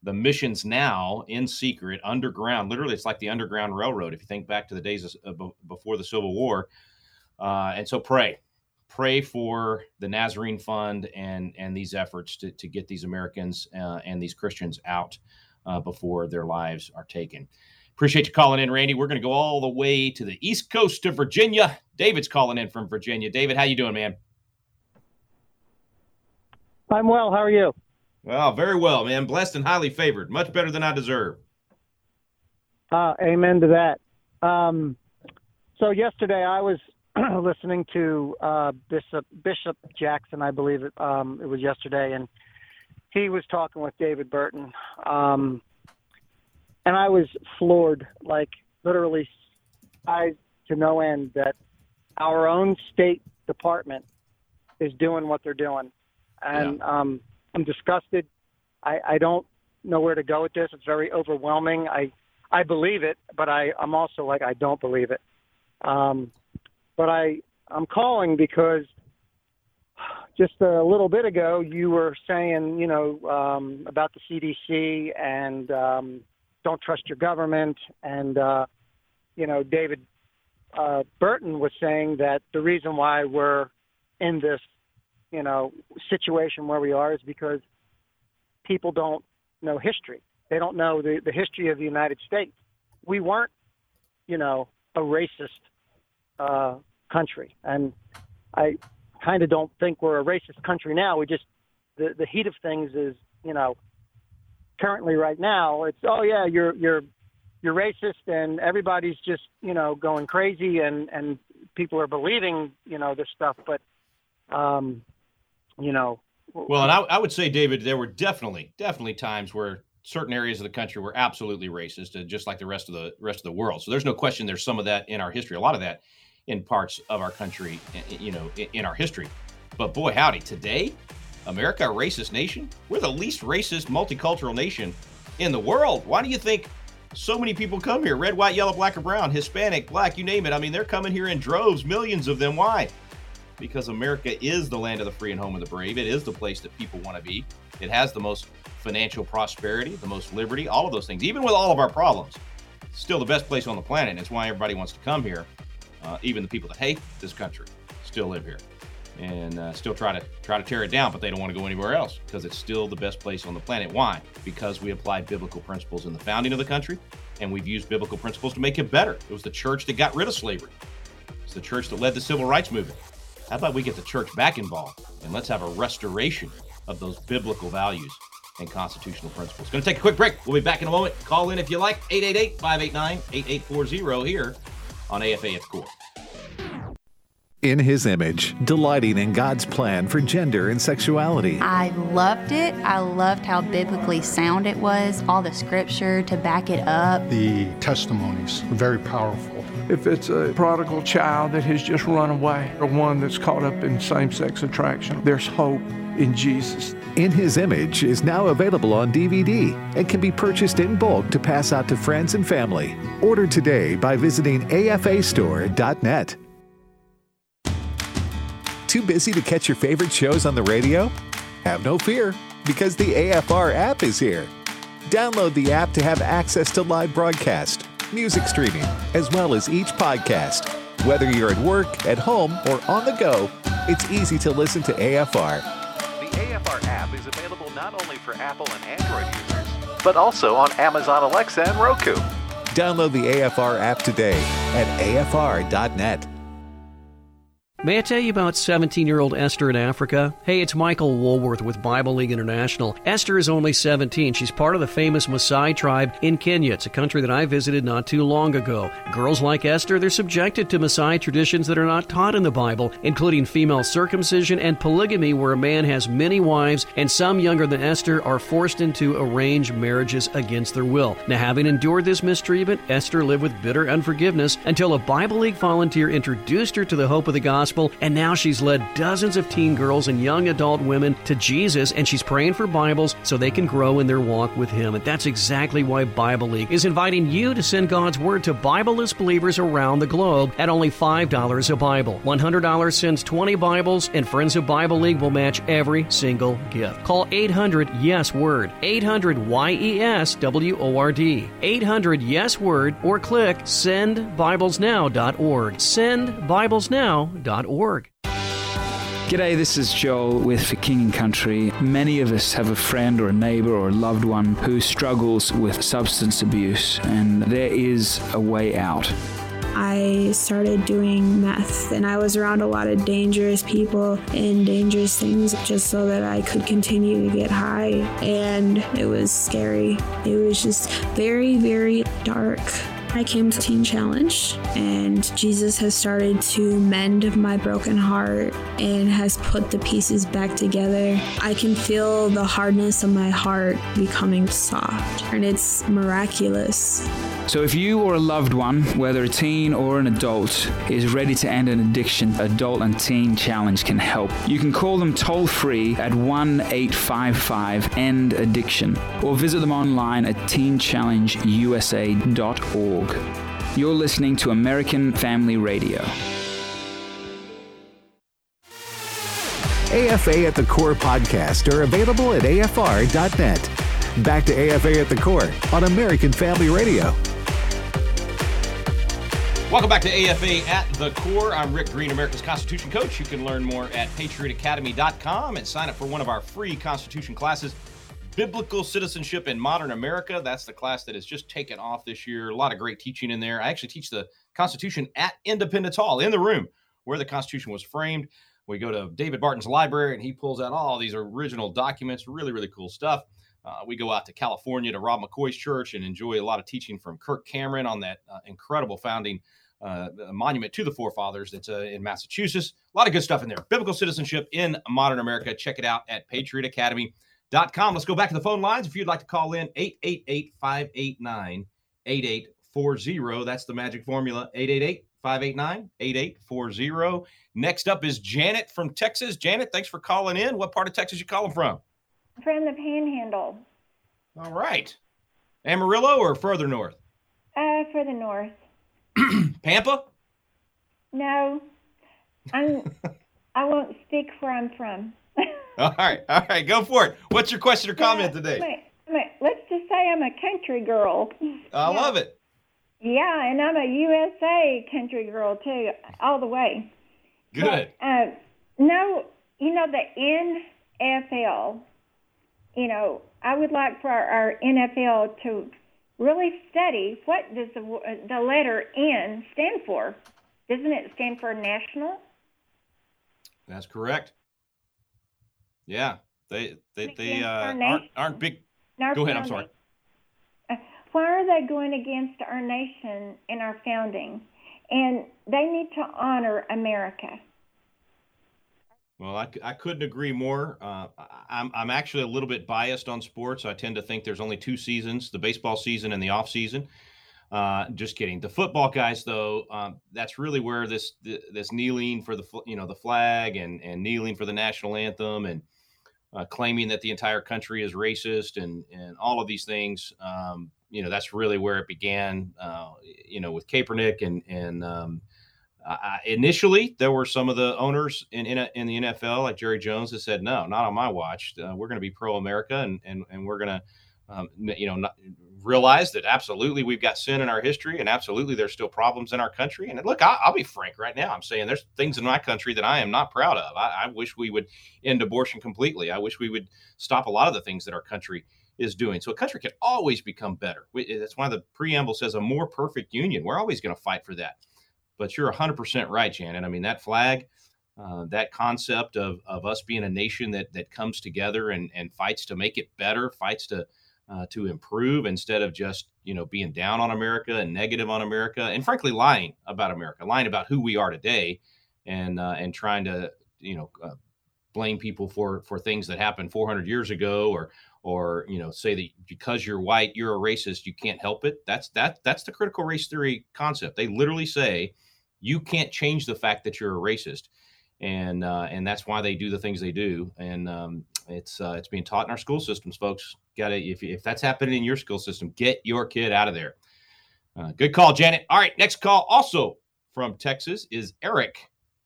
the missions now in secret underground literally it's like the underground railroad. If you think back to the days of, before the civil war uh, and so pray pray for the nazarene fund and and these efforts to, to get these americans uh, and these christians out uh, before their lives are taken Appreciate you calling in, Randy. We're going to go all the way to the east coast of Virginia. David's calling in from Virginia. David, how you doing, man? I'm well. How are you? Well, very well, man. Blessed and highly favored. Much better than I deserve. Uh, amen to that. Um, so yesterday I was listening to uh, Bishop Bishop Jackson, I believe it, um, it was yesterday, and he was talking with David Barton. Um, and I was floored, like literally eyes to no end, that our own State Department is doing what they're doing, and yeah. um, I'm disgusted. I, I don't know where to go with this. It's very overwhelming. I I believe it, but I I'm also like I don't believe it. Um, but I I'm calling because just a little bit ago you were saying you know um, about the CDC and um, don't trust your government. And, uh, you know, David uh, Barton was saying that the reason why we're in this, you know, situation where we are is because people don't know history. They don't know the, the history of the United States. We weren't, you know, a racist uh, country. And I kind of don't think we're a racist country now. We just, the, the heat of things is, you know, currently right now, it's oh yeah, you're you're you're racist and everybody's just you know going crazy and and people are believing you know this stuff, but um, you know. Well, and I, I would say, David, there were definitely definitely times where certain areas of the country were absolutely racist, uh, just like the rest of the rest of the world. So there's no question there's some of that in our history. A lot of that in parts of our country, you know, in our history. But boy, howdy, today America a racist nation? We're the least racist multicultural nation in the world. Why do you think so many people come here? Red, white, yellow, black, or brown, Hispanic, black, you name it. I mean, they're coming here in droves, millions of them. Why? Because America is the land of the free and home of the brave. It is the place that people want to be. It has the most financial prosperity, the most liberty, all of those things. Even with all of our problems, still the best place on the planet. It's why everybody wants to come here. Uh, even the people that hate this country still live here and uh, still try to try to tear it down, but they don't want to go anywhere else because it's still the best place on the planet. Why? Because we applied biblical principles in the founding of the country, and we've used biblical principles to make it better. It was the church that got rid of slavery. It's the church that led the civil rights movement. How about we get the church back involved and let's have a restoration of those biblical values and constitutional principles. Going to take a quick break. We'll be back in a moment. Call in if you like 888 589 8840 here on AFA at the Core in his image, delighting in God's plan for gender and sexuality. I loved it. I loved how biblically sound it was, all the scripture to back it up. The testimonies are very powerful. If it's a prodigal child that has just run away or one that's caught up in same sex attraction, there's hope in Jesus. In His Image is now available on DVD and can be purchased in bulk to pass out to friends and family. Order today by visiting afastore.net. Too busy to catch your favorite shows on the radio? Have no fear, because the AFR app is here. Download the app to have access to live broadcast, music streaming, as well as each podcast. Whether you're at work, at home, or on the go, it's easy to listen to AFR. Is available not only for Apple and Android users, but also on Amazon Alexa and Roku. Download the AFR app today at afr.net. May I tell you about 17 year old Esther in Africa? Hey, it's Michael Woolworth with Bible League International. Esther is only 17. She's part of the famous Maasai tribe in Kenya. It's a country that I visited not too long ago. Girls like Esther, they're subjected to Maasai traditions that are not taught in the Bible, including female circumcision and polygamy, where a man has many wives, and some younger than Esther are forced into arranged marriages against their will. Now, having endured this mistreatment, Esther lived with bitter unforgiveness until a Bible League volunteer introduced her to the hope of the gospel gospel, and now she's led dozens of teen girls and young adult women to Jesus, and she's praying for Bibles so they can grow in their walk with Him. And that's exactly why Bible League is inviting you to send God's Word to Bibleless believers around the globe at only $5 a Bible. $100 sends 20 Bibles, and Friends of Bible League will match every single gift. Call 800 Yes Word, 800 Y E S W O R D, 800 Yes Word, or click sendbiblesnow.org. Sendbiblesnow.org. G'day, this is Joel with For King and Country. Many of us have a friend or a neighbor or a loved one who struggles with substance abuse, and there is a way out. I started doing meth and I was around a lot of dangerous people and dangerous things just so that I could continue to get high. And it was scary. It was just very, very dark. I came to Teen Challenge, and Jesus has started to mend my broken heart and has put the pieces back together. I can feel the hardness of my heart becoming soft, and it's miraculous. So, if you or a loved one, whether a teen or an adult, is ready to end an addiction, Adult and Teen Challenge can help. You can call them toll free at 1 855 END ADDICTION or visit them online at teenchallengeusa.org. You're listening to American Family Radio. AFA at the Core podcast are available at afr.net. Back to AFA at the Core on American Family Radio. Welcome back to AFA at the Core. I'm Rick Green, America's Constitution Coach. You can learn more at patriotacademy.com and sign up for one of our free Constitution classes. Biblical Citizenship in Modern America. That's the class that has just taken off this year. A lot of great teaching in there. I actually teach the Constitution at Independence Hall in the room where the Constitution was framed. We go to David Barton's library and he pulls out all these original documents. Really, really cool stuff. Uh, we go out to California to Rob McCoy's church and enjoy a lot of teaching from Kirk Cameron on that uh, incredible founding uh, monument to the forefathers that's uh, in Massachusetts. A lot of good stuff in there. Biblical citizenship in modern America. Check it out at patriotacademy.com. Let's go back to the phone lines. If you'd like to call in, 888 589 8840. That's the magic formula 888 589 8840. Next up is Janet from Texas. Janet, thanks for calling in. What part of Texas you calling from? From the Panhandle. All right. Amarillo or further north? Uh, further north. Pampa? No, I'm. I won't speak where I'm from. all right, all right, go for it. What's your question or comment today? Wait, wait, let's just say I'm a country girl. I yeah. love it. Yeah, and I'm a USA country girl too, all the way. Good. But, uh, no, you know the NFL. You know, I would like for our, our NFL to really study what does the, the letter N stand for. Doesn't it stand for national? That's correct. Yeah, They they they uh, aren't, aren't big. Go ahead. I'm sorry. Why are they going against our nation and our founding? And they need to honor America. Well, I, I couldn't agree more. Uh, I'm, I'm actually a little bit biased on sports. I tend to think there's only two seasons the baseball season and the off season. Uh, just kidding. The football guys, though, um, that's really where this this kneeling for the you know the flag and and kneeling for the national anthem and uh, claiming that the entire country is racist and and all of these things. Um, you know, that's really where it began. Uh, you know, with Kaepernick and and um, initially there were some of the owners in in, in, the NFL, like Jerry Jones, that said, "No, not on my watch. Uh, we're going to be pro America and and and we're going to." Um, you know, not, realize that absolutely we've got sin in our history and absolutely there's still problems in our country. And look, I, will be frank right now. I'm saying there's things in my country that I am not proud of. I, I, wish we would end abortion completely. I wish we would stop a lot of the things that our country is doing. So a country can always become better. We, that's why the preamble says a more perfect union. We're always going to fight for that. But you're 100% right, Janet. I mean, that flag. Uh, that concept of, of us being a nation that that comes together and, and fights to make it better, fights to uh, to improve instead of just you know being down on America and negative on America and frankly lying about America, lying about who we are today, and uh, and trying to you know uh, blame people for for things that happened 400 years ago or or you know say that because you're white you're a racist you can't help it. That's that that's the critical race theory concept. They literally say you can't change the fact that you're a racist and uh, and that's why they do the things they do. And um, it's uh, it's being taught in our school systems, folks. Got to if if that's happening in your school system, get your kid out of there. Uh, good call, Janet. All right, next call also from Texas is Eric.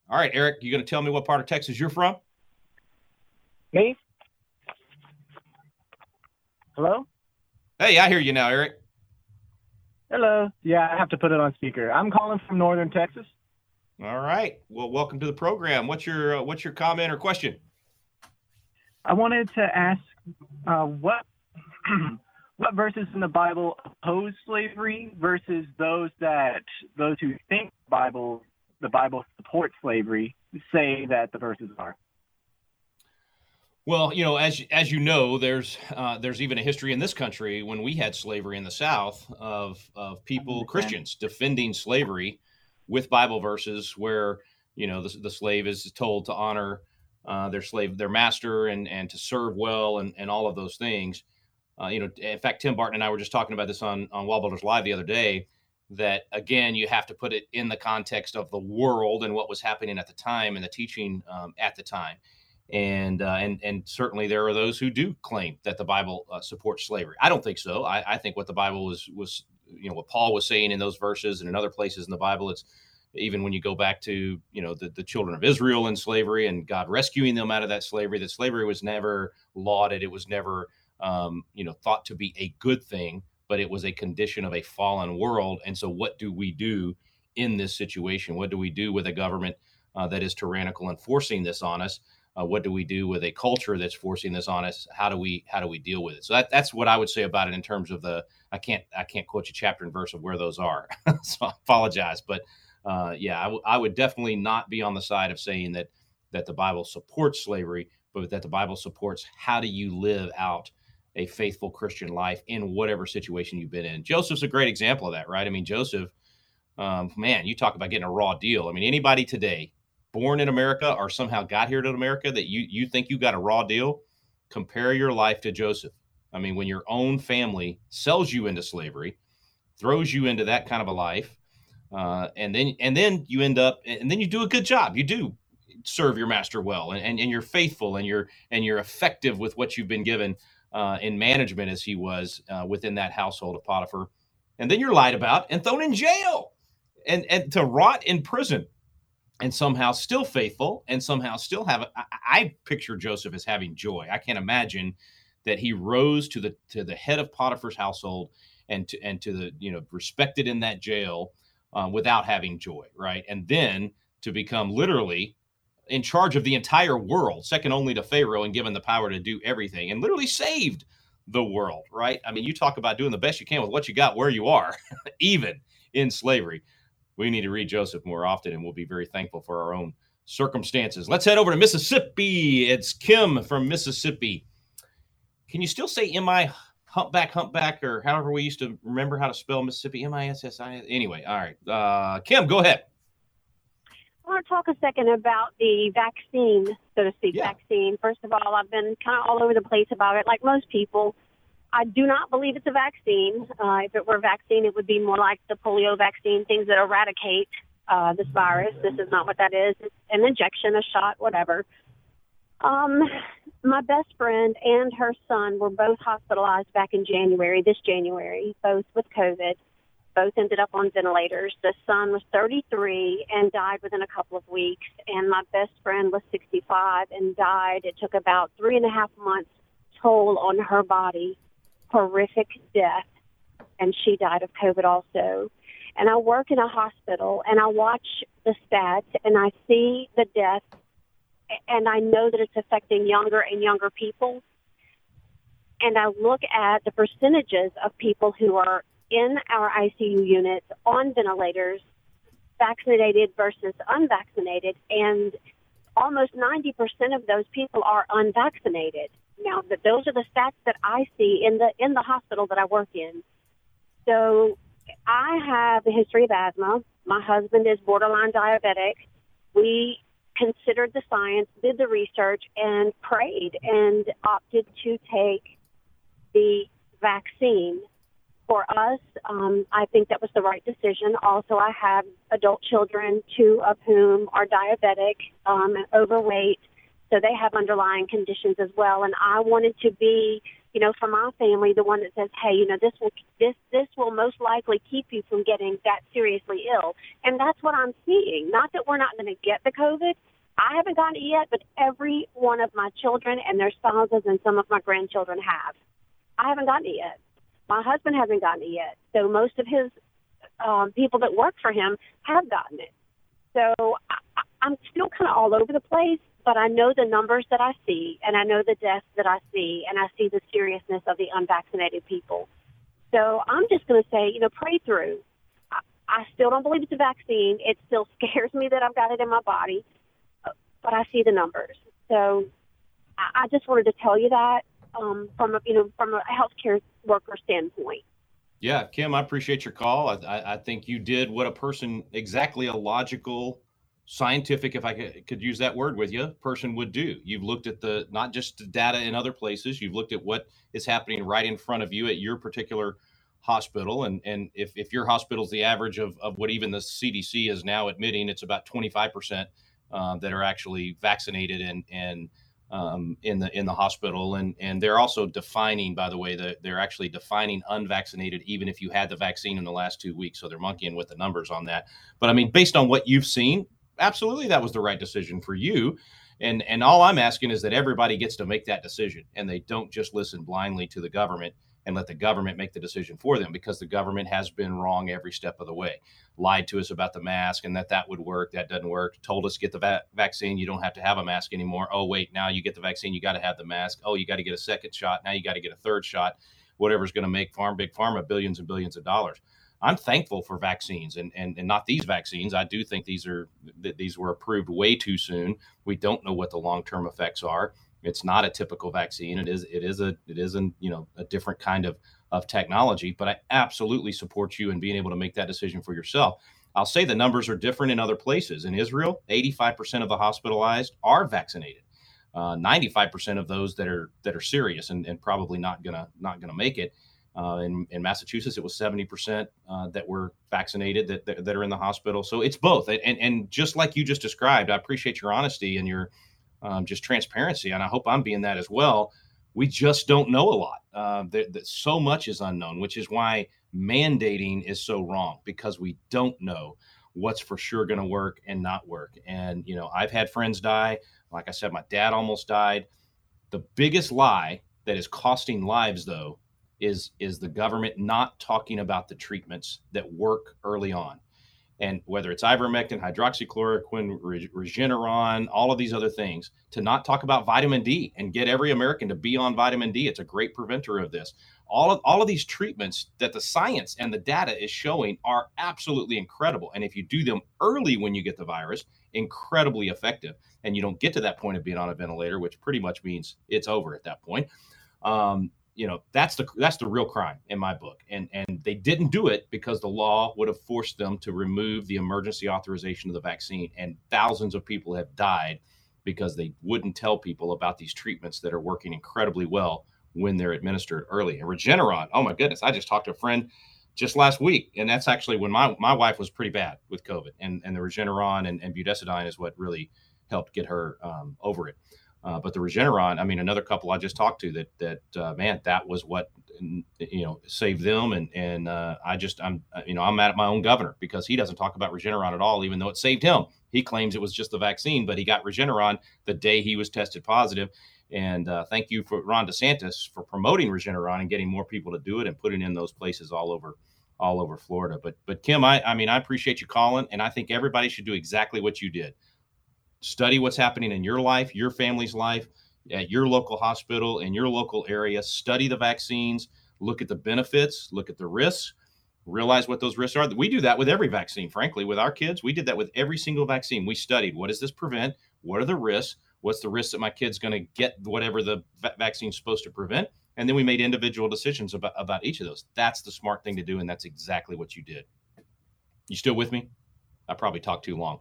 All right, Eric, you're going to tell me what part of Texas you're from? Me? Hello? Hey, I hear you now, Eric. Hello. Yeah, I have to put it on speaker. I'm calling from northern Texas. All right. Well, welcome to the program. What's your uh, what's your comment or question? I wanted to ask uh, what what verses in the Bible oppose slavery versus those that those who think the Bible the Bible supports slavery say that the verses are. Well, you know, as as you know, there's uh, there's even a history in this country when we had slavery in the South of of people Christians defending slavery with Bible verses where you know the, the slave is told to honor uh, their slave, their master, and and to serve well, and and all of those things. Uh, you know, in fact, Tim Barton and I were just talking about this on on Wallbuilders Live the other day. That again, you have to put it in the context of the world and what was happening at the time and the teaching um, at the time. And uh, and and certainly there are those who do claim that the Bible uh, supports slavery. I don't think so. I, I think what the Bible was was you know what Paul was saying in those verses and in other places in the Bible. It's even when you go back to you know the, the children of Israel in slavery and God rescuing them out of that slavery. That slavery was never lauded. It was never um, you know thought to be a good thing, but it was a condition of a fallen world. And so, what do we do in this situation? What do we do with a government uh, that is tyrannical and forcing this on us? Uh, what do we do with a culture that's forcing this on us? How do we how do we deal with it? So that, that's what I would say about it in terms of the I can't I can't quote you chapter and verse of where those are. so I apologize, but uh, yeah, I, w- I would definitely not be on the side of saying that that the Bible supports slavery, but that the Bible supports how do you live out a faithful Christian life in whatever situation you've been in. Joseph's a great example of that, right? I mean, Joseph, um, man, you talk about getting a raw deal. I mean, anybody today born in America or somehow got here to America that you you think you got a raw deal, compare your life to Joseph. I mean, when your own family sells you into slavery, throws you into that kind of a life, uh, and then and then you end up and then you do a good job. You do serve your master well, and, and, and you're faithful, and you're and you're effective with what you've been given uh, in management as he was uh, within that household of Potiphar. And then you're lied about and thrown in jail, and and to rot in prison and somehow still faithful and somehow still have a, I, I picture Joseph as having joy. I can't imagine that he rose to the to the head of Potiphar's household and to and to the you know respected in that jail um, without having joy, right? And then to become literally in charge of the entire world, second only to Pharaoh, and given the power to do everything, and literally saved the world, right? I mean, you talk about doing the best you can with what you got where you are, even in slavery. We need to read Joseph more often, and we'll be very thankful for our own circumstances. Let's head over to Mississippi. It's Kim from Mississippi. Can you still say M-I humpback, humpback, or however we used to remember how to spell Mississippi? M-I-S-S-I. Anyway, all right. Uh, Kim, go ahead. I want to talk a second about the vaccine, so to speak, yeah. vaccine. First of all, I've been kind of all over the place about it, like most people. I do not believe it's a vaccine. Uh, if it were a vaccine, it would be more like the polio vaccine, things that eradicate uh, this virus. This is not what that is. It's an injection, a shot, whatever. Um, my best friend and her son were both hospitalized back in January, this January, both with COVID. Both ended up on ventilators. The son was 33 and died within a couple of weeks, and my best friend was 65 and died. It took about three and a half months toll on her body, horrific death, and she died of COVID also and I work in a hospital and I watch the stats and I see the deaths and I know that it's affecting younger and younger people. And I look at the percentages of people who are in our ICU units on ventilators, vaccinated versus unvaccinated, and almost 90% of those people are unvaccinated. Now, that those are the stats that I see in the in the hospital that I work in. So I have a history of asthma. My husband is borderline diabetic. We considered the science, did the research, and prayed and opted to take the vaccine. For us, um, I think that was the right decision. Also, I have adult children, two of whom are diabetic um, and overweight, so they have underlying conditions as well. And I wanted to be you know, from our family, the one that says, "Hey, you know, this will this this will most likely keep you from getting that seriously ill," and that's what I'm seeing. Not that we're not going to get the COVID. I haven't gotten it yet, but every one of my children and their spouses and some of my grandchildren have. I haven't gotten it yet. My husband hasn't gotten it yet. So most of his um, people that work for him have gotten it. So I, I'm still kind of all over the place but I know the numbers that I see, and I know the deaths that I see, and I see the seriousness of the unvaccinated people. So I'm just going to say, you know, pray through. I, I still don't believe it's a vaccine. It still scares me that I've got it in my body, but I see the numbers. So I, I just wanted to tell you that um, from a, you know, from a healthcare worker standpoint. Yeah, Kim, I appreciate your call. I, I think you did what a person exactly a logical scientific, if I could use that word with you, person would do. You've looked at the not just the data in other places, you've looked at what is happening right in front of you at your particular hospital. And and if, if your hospital is the average of, of what even the CDC is now admitting, it's about 25% uh, that are actually vaccinated and and um, in the in the hospital, and and they're also defining, by the way, that they're actually defining unvaccinated, even if you had the vaccine in the last two weeks. So they're monkeying with the numbers on that. But I mean, based on what you've seen, absolutely that was the right decision for you. And and all I'm asking is that everybody gets to make that decision and they don't just listen blindly to the government and let the government make the decision for them because the government has been wrong every step of the way. Lied to us about the mask and that that would work, that doesn't work. Told us get the va- vaccine, you don't have to have a mask anymore. Oh wait, now you get the vaccine, you got to have the mask. Oh, you got to get a second shot. Now you got to get a third shot. Whatever's going to make farm big pharma billions and billions of dollars. I'm thankful for vaccines and, and, and not these vaccines. I do think these are that these were approved way too soon. We don't know what the long term effects are. It's not a typical vaccine. It is it is a it is a you know a different kind of of technology. But I absolutely support you in being able to make that decision for yourself. I'll say the numbers are different in other places. In Israel, 85% of the hospitalized are vaccinated. Uh, 95% of those that are that are serious and, and probably not gonna not gonna make it. Uh, in, in, Massachusetts, it was 70% uh, that were vaccinated that, that, that, are in the hospital. So it's both. And, and just like you just described, I appreciate your honesty and your um, just transparency. And I hope I'm being that as well. We just don't know a lot. Uh, that, that so much is unknown, which is why mandating is so wrong because we don't know what's for sure going to work and not work. And, you know, I've had friends die. Like I said, my dad almost died. The biggest lie that is costing lives, though, is is the government not talking about the treatments that work early on and whether it's ivermectin, hydroxychloroquine, Regeneron, all of these other things, to not talk about vitamin D and get every American to be on vitamin D. It's a great preventer of this. All of all of these treatments that the science and the data is showing are absolutely incredible. And if you do them early when you get the virus, incredibly effective. And you don't get to that point of being on a ventilator, which pretty much means it's over at that point. Um, you know that's the that's the real crime in my book. And and they didn't do it because the law would have forced them to remove the emergency authorization of the vaccine. And thousands of people have died because they wouldn't tell people about these treatments that are working incredibly well when they're administered early. And regeneron oh my goodness i just talked to a friend just last week and that's actually when my, my wife was pretty bad with covid. And, and the regeneron and, and budesonide is what really helped get her um, over it uh, but the Regeneron, I mean, another couple I just talked to that that uh, man, that was what you know saved them. And and uh, I just I'm uh, you know I'm mad at my own governor because he doesn't talk about Regeneron at all, even though it saved him. He claims it was just the vaccine, but he got Regeneron the day he was tested positive. And uh, thank you for Ron DeSantis for promoting Regeneron and getting more people to do it and putting in those places all over all over Florida. But but Kim, I I mean I appreciate you calling, and I think everybody should do exactly what you did study what's happening in your life, your family's life, at your local hospital, in your local area, study the vaccines, look at the benefits, look at the risks, realize what those risks are. We do that with every vaccine, frankly, with our kids. We did that with every single vaccine. We studied what does this prevent? What are the risks? What's the risk that my kid's going to get whatever the va- vaccine's supposed to prevent? And then we made individual decisions about, about each of those. That's the smart thing to do. And that's exactly what you did. You still with me? I probably talked too long.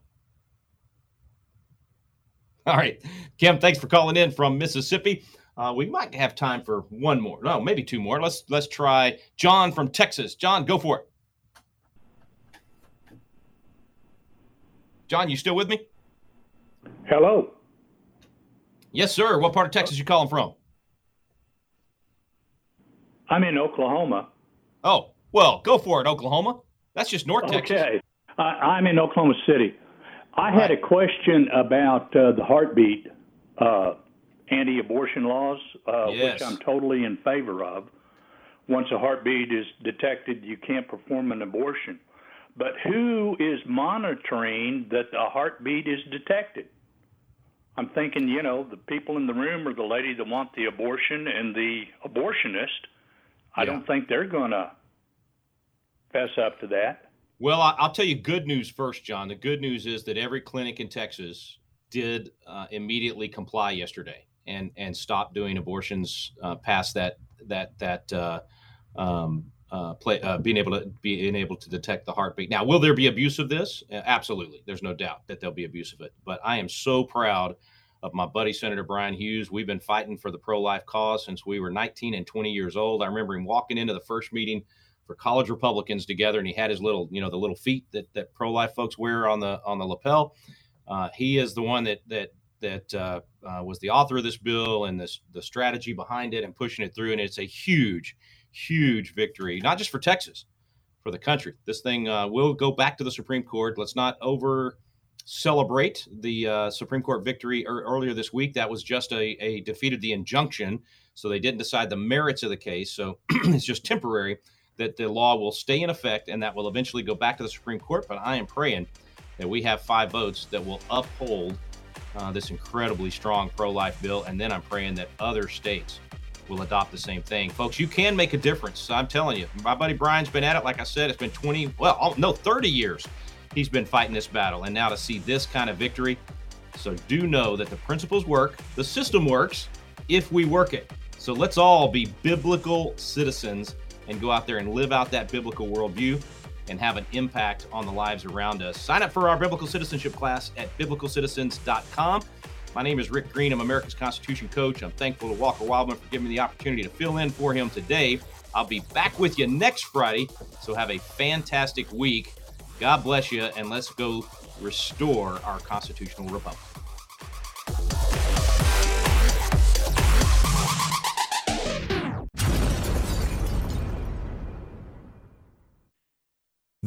All right, Kim, thanks for calling in from Mississippi. Uh, we might have time for one more. No, maybe two more. Let's let's try John from Texas. John, go for it. John, you still with me? Hello. Yes, sir. What part of Texas you calling from? I'm in Oklahoma. Oh, well, go for it, Oklahoma. That's just North okay. Texas. Okay. I'm in Oklahoma City. I had a question about uh, the heartbeat uh, anti-abortion laws, uh, yes. which I'm totally in favor of. Once a heartbeat is detected, you can't perform an abortion. But who is monitoring that the heartbeat is detected? I'm thinking, you know, the people in the room or the lady that want the abortion and the abortionist. I don't think they're going to fess up to that. Well, I'll tell you good news first, John. The good news is that every clinic in Texas did uh, immediately comply yesterday and and stop doing abortions uh, past that that that uh, um, uh, play, uh, being able to being able to detect the heartbeat. Now, will there be abuse of this? Absolutely. There's no doubt that there'll be abuse of it. But I am so proud of my buddy Senator Bryan Hughes. We've been fighting for the pro-life cause since we were 19 and 20 years old. I remember him walking into the first meeting for college Republicans together, and he had his little, you know, the little feet that that pro life folks wear on the on the lapel. Uh, he is the one that that that uh, uh, was the author of this bill and this the strategy behind it and pushing it through. And it's a huge, huge victory, not just for Texas, for the country. This thing uh, will go back to the Supreme Court. Let's not over celebrate the uh, Supreme Court victory er- earlier this week. That was just a, a defeated the injunction, so they didn't decide the merits of the case. So it's just temporary that the law will stay in effect and that will eventually go back to the Supreme Court. But I am praying that we have five votes that will uphold uh, this incredibly strong pro life bill. And then I'm praying that other states will adopt the same thing. Folks, you can make a difference. I'm telling you, my buddy Bryan's been at it. Like I said, it's been 20, well, no, 30 years he's been fighting this battle. And now to see this kind of victory. So do know that the principles work, the system works if we work it. So let's all be biblical citizens and go out there and live out that biblical worldview and have an impact on the lives around us. Sign up for our biblical citizenship class at biblicalcitizens.com. My name is Rick Green. I'm America's Constitution coach. I'm thankful to Walker Wildmon for giving me the opportunity to fill in for him today. I'll be back with you next Friday, so have a fantastic week. God bless you, and let's go restore our constitutional republic.